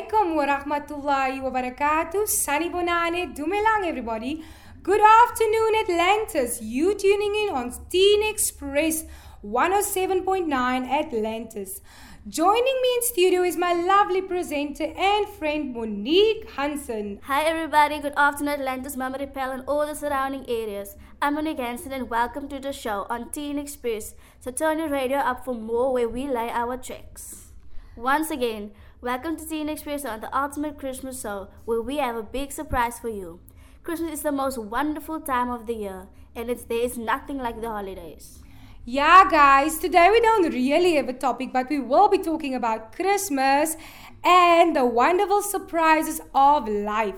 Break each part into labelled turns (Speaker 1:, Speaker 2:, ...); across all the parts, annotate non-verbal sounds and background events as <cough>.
Speaker 1: Alaikum wa rahmatullahi wa barakatuh. Sanibonani, Dumelang everybody. Good afternoon, Atlantis. You tuning in on Teen Express 107.9 Atlantis. Joining me in studio is my lovely presenter and friend Monique Hansen.
Speaker 2: Hi everybody, good afternoon Atlantis, Mamre Pella and all the surrounding areas. I'm Monique Hansen and welcome to the show on Teen Express. So turn your radio up for more where we lay our tracks. Once again, welcome to Teen Express on the Ultimate Christmas Show where we have a big surprise for you. Christmas is the most wonderful time of the year and it's, there is nothing like the holidays.
Speaker 1: Yeah, guys, today we don't really have a topic, but we will be talking about Christmas and the wonderful surprises of life.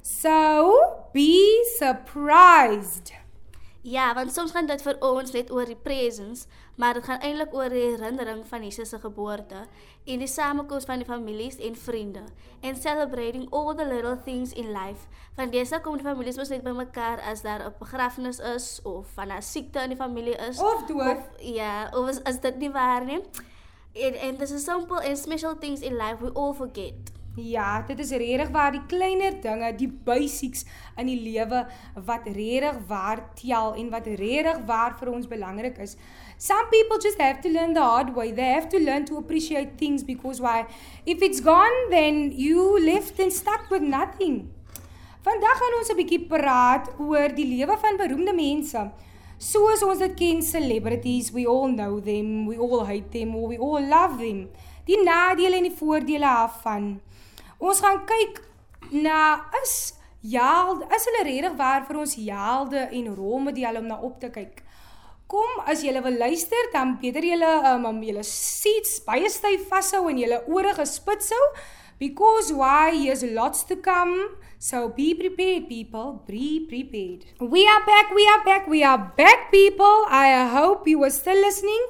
Speaker 1: So, be surprised.
Speaker 2: Ja, want soms gaan dit vir ons net oor die presents, maar dit gaan eintlik oor die herinnering van Jesus se geboorte en die samekoms van die families en vriende and celebrating all the little things in life. Want dese kom die families mos net bymekaar as daar 'n begrafnis is of van 'n siekte in die familie is
Speaker 1: of dood. Of,
Speaker 2: ja, of as, as dit nie waar nie. And, and this is simple and special things in life we all forget.
Speaker 1: Ja, dit is regtig waar die kleiner dinge, die basics in die lewe wat regtig waar tel en wat regtig waar vir ons belangrik is. Some people just have to learn the hard way. They have to learn to appreciate things because why? If it's gone, then you left and stuck with nothing. Vandag gaan ons 'n bietjie praat oor die lewe van beroemde mense. Soos ons dit ken, celebrities, we all know them, we all hate them or we all love them. Die nadele en die voordele daarvan. Ons gaan kyk na is helde, is hulle regtig waar vir ons helde en rolmodelle om na op te kyk. Kom, as jy wil luister, dan beter jy um, um julle seats baie styf vashou en julle ore gespits hou because why here's lots to come. So be prepared people, be prepared. We are back, we are back, we are back people. I hope you were still listening.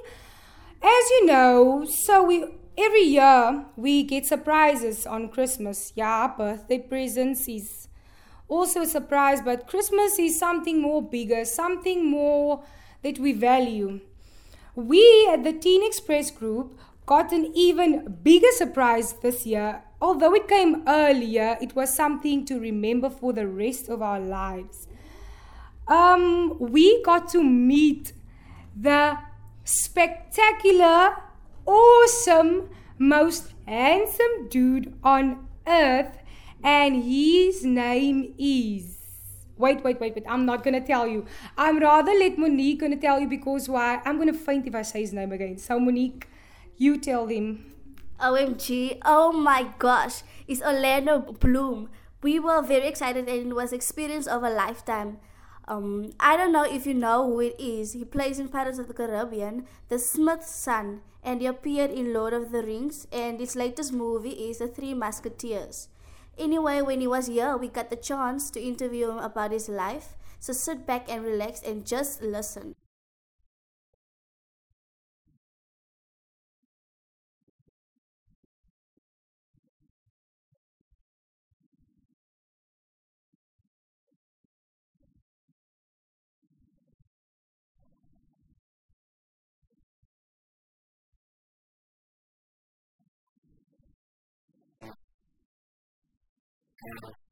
Speaker 1: As you know, so we every year we get surprises on Christmas. Yeah, birthday presents is also a surprise, but Christmas is something more bigger, something more that we value. We at the Teen Express group got an even bigger surprise this year. Although it came earlier, it was something to remember for the rest of our lives. Um, we got to meet the spectacular awesome, most handsome dude on earth, and his name is. Wait, wait, wait, but I'm not gonna tell you. I'm rather let Monique gonna tell you because why? I'm gonna faint if I say his name again. So Monique, you tell them.
Speaker 2: OMG, oh my gosh, it's Orlando Bloom. We were very excited and it was experience of a lifetime. Um, I don't know if you know who it is. He plays in Pirates of the Caribbean, the Smith's son, and he appeared in Lord of the Rings, and his latest movie is The Three Musketeers. Anyway, when he was here, we got the chance to interview him about his life. So sit back and relax and just listen.
Speaker 3: Thank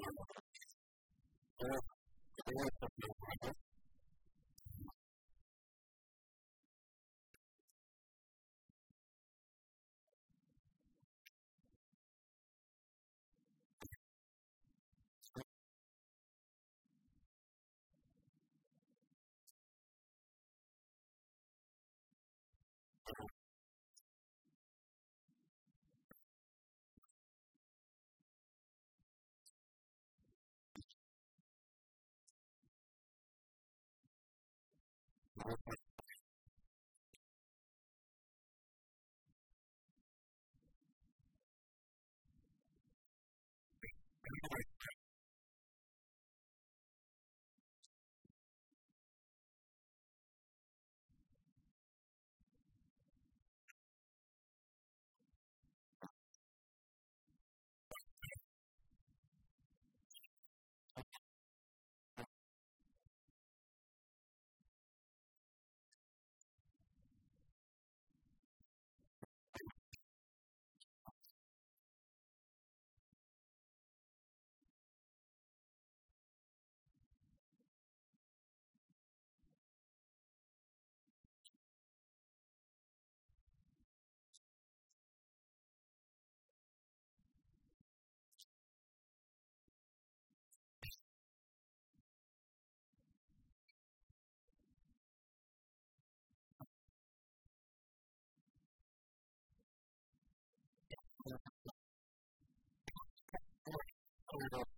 Speaker 3: Thank you. we were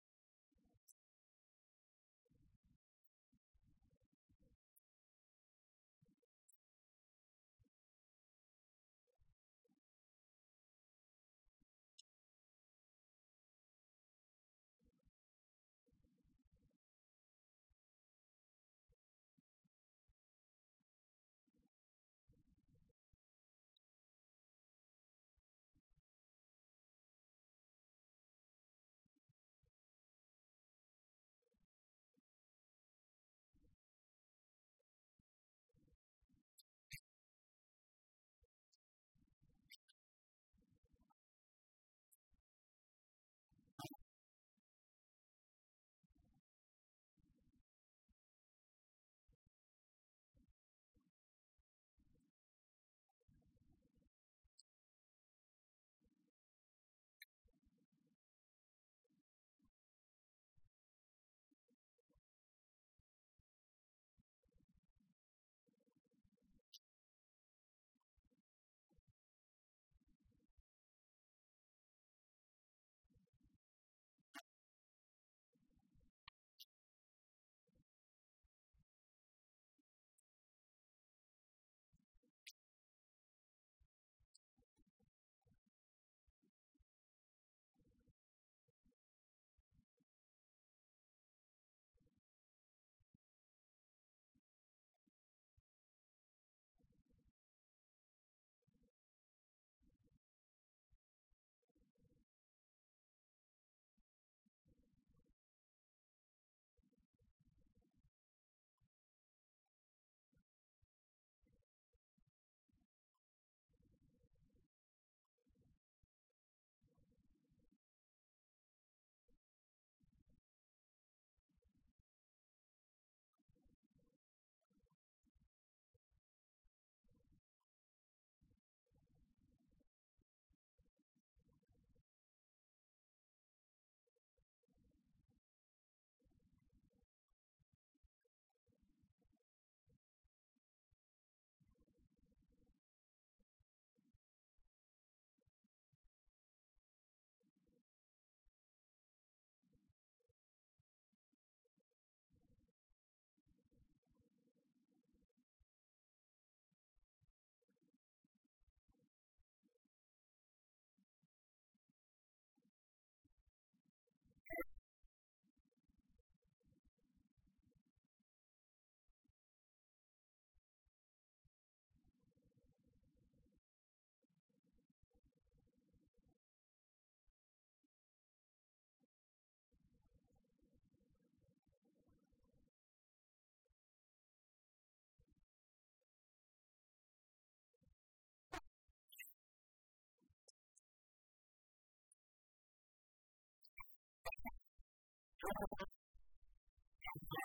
Speaker 3: Thank <laughs>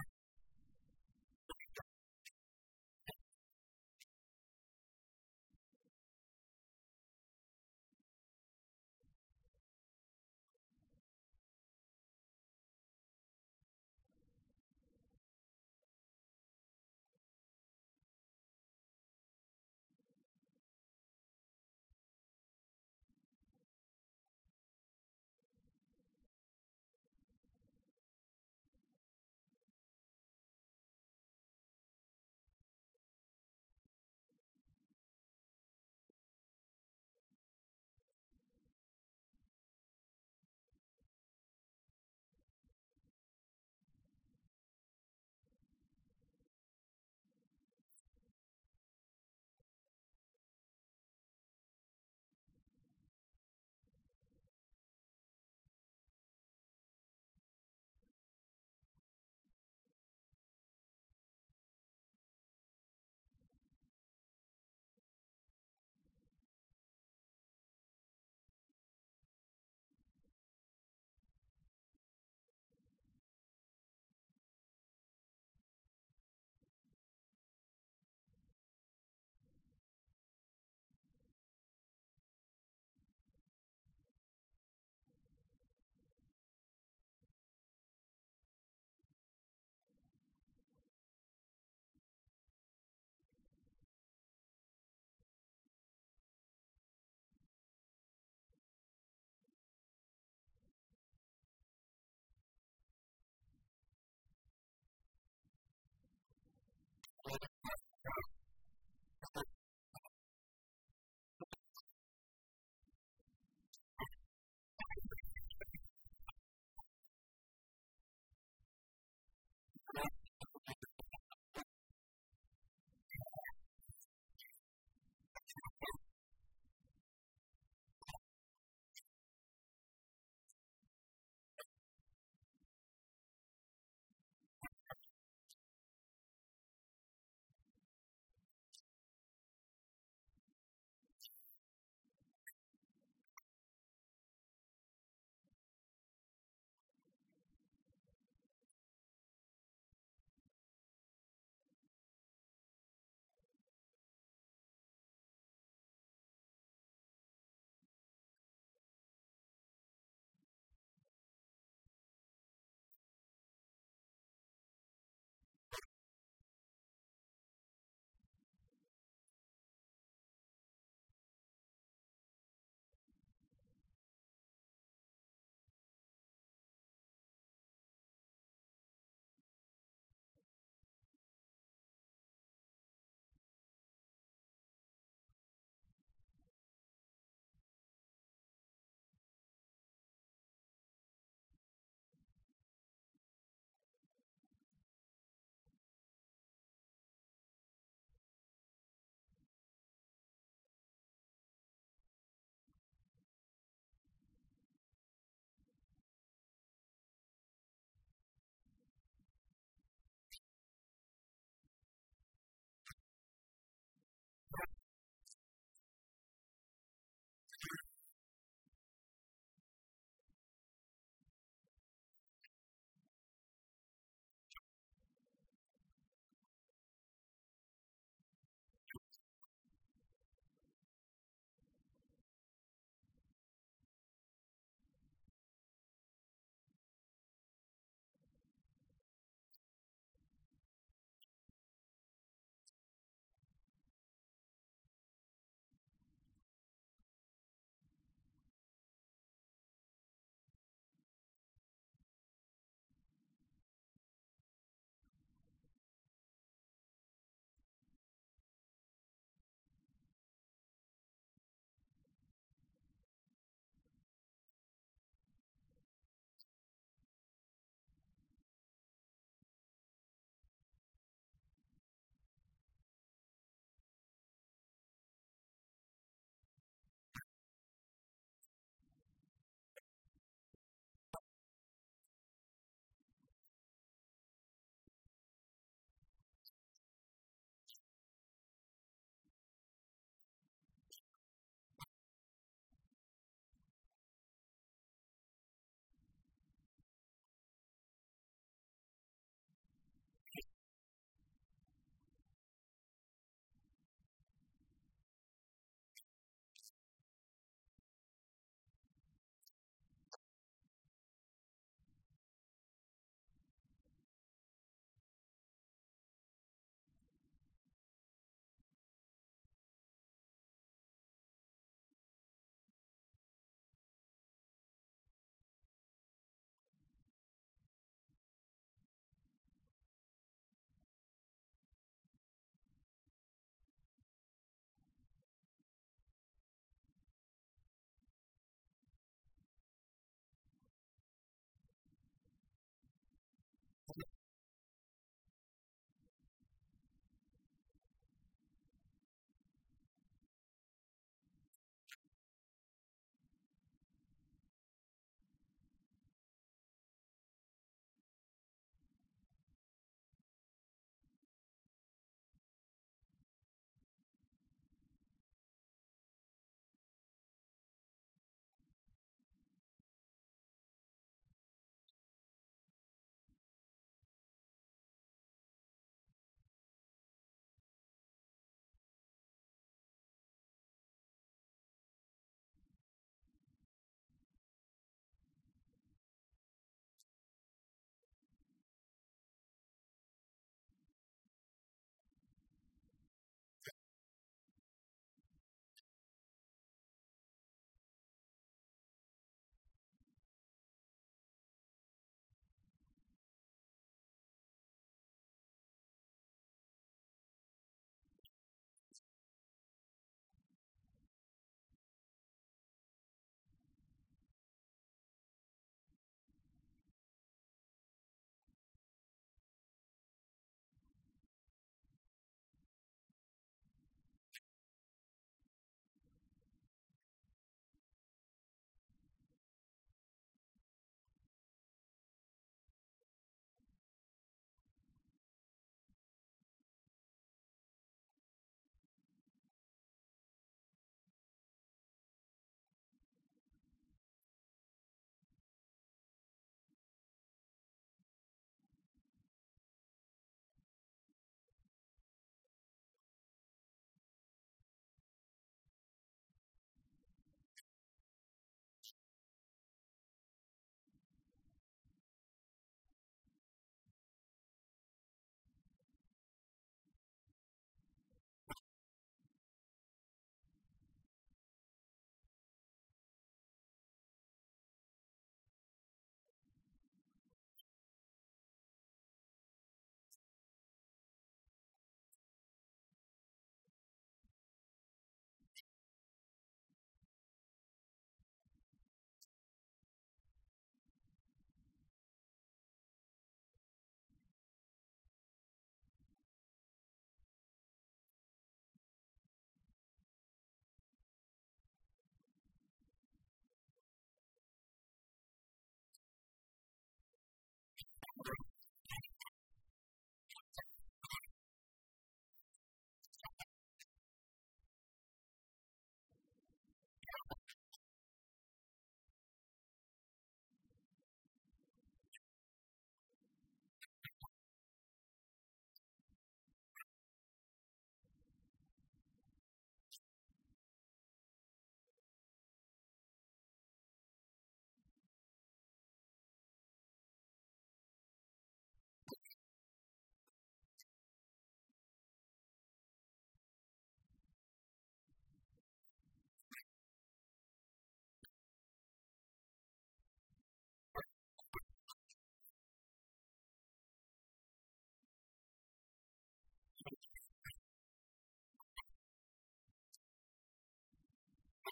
Speaker 3: you.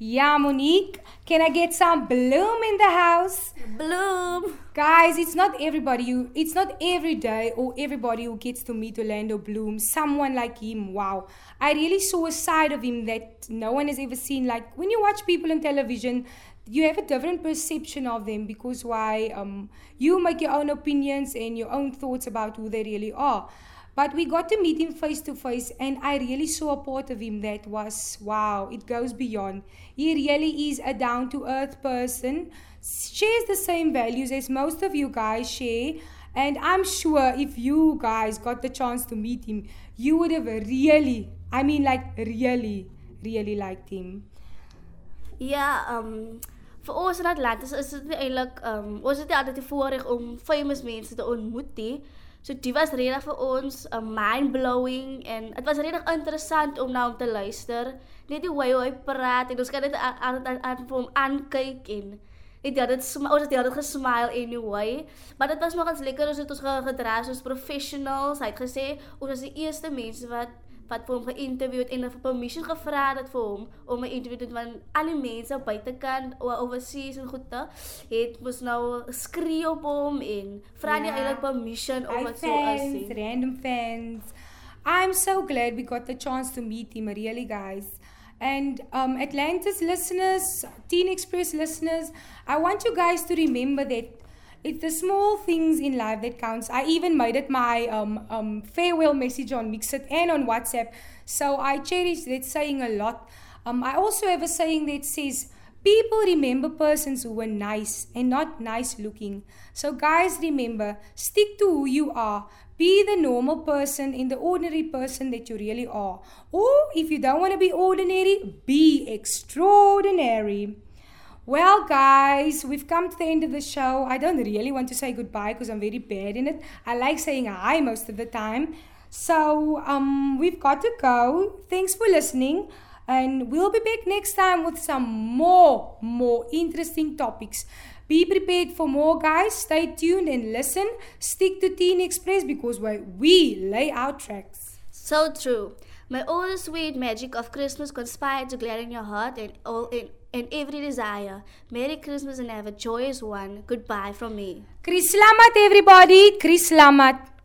Speaker 1: Yeah, Monique, can I get some bloom in the house?
Speaker 2: Bloom.
Speaker 1: Guys, it's not everybody it's not every day or everybody who gets to meet Orlando Bloom. Someone like him, wow. I really saw a side of him that no one has ever seen. Like when you watch people on television, you have a different perception of them because why um, you make your own opinions and your own thoughts about who they really are. But we got to meet him face to face, and I really saw a part of him that was wow, it goes beyond. He really is a down to earth person, shares the same values as most of you guys share. And I'm sure if you guys got the chance to meet him, you would have really, I mean, like, really, really liked him.
Speaker 2: Ja, um vir ons in Atlantis is dit eintlik um ons het nie altyd die voorreg om famous mense te ontmoet nie. So dit was regtig vir ons 'n uh, mind blowing en dit was regtig interessant om na hom te luister. Net die hoe hy praat en ons kan dit aan aan vir hom aankyk en het dit ons het dit gesmile anyway, maar dit was nogals lekker as dit ons gedra soos professionals. Hy het gesê ons is die eerste mense wat wat vir hom geïnterview het en vir permission gevra het vir hom om 'n interview te doen want al die mense buitekant of overseas en goede het mos nou skree op hom en vra nie yeah. eintlik permission om dit so as
Speaker 1: sien. Random fans. I'm so glad we got the chance to meet him, really, guys. And um, Atlantis listeners, Teen Express listeners, I want you guys to remember that it's the small things in life that counts. I even made it my um, um, farewell message on MXit and on WhatsApp. So I cherish that saying a lot. Um, I also have a saying that says, People remember persons who were nice and not nice looking. So, guys, remember, stick to who you are. Be the normal person and the ordinary person that you really are. Or if you don't want to be ordinary, be extraordinary. Well, guys, we've come to the end of the show. I don't really want to say goodbye because I'm very bad in it. I like saying hi most of the time. So, um, we've got to go. Thanks for listening. And we'll be back next time with some more, more interesting topics. Be prepared for more, guys. Stay tuned and listen. Stick to Teen Express because why we lay out tracks.
Speaker 2: So true. May all the sweet magic of Christmas conspire to gladden your heart and all in and every desire. Merry Christmas and have a joyous one. Goodbye from me.
Speaker 1: Chris Lamat, everybody. Chris Lamat.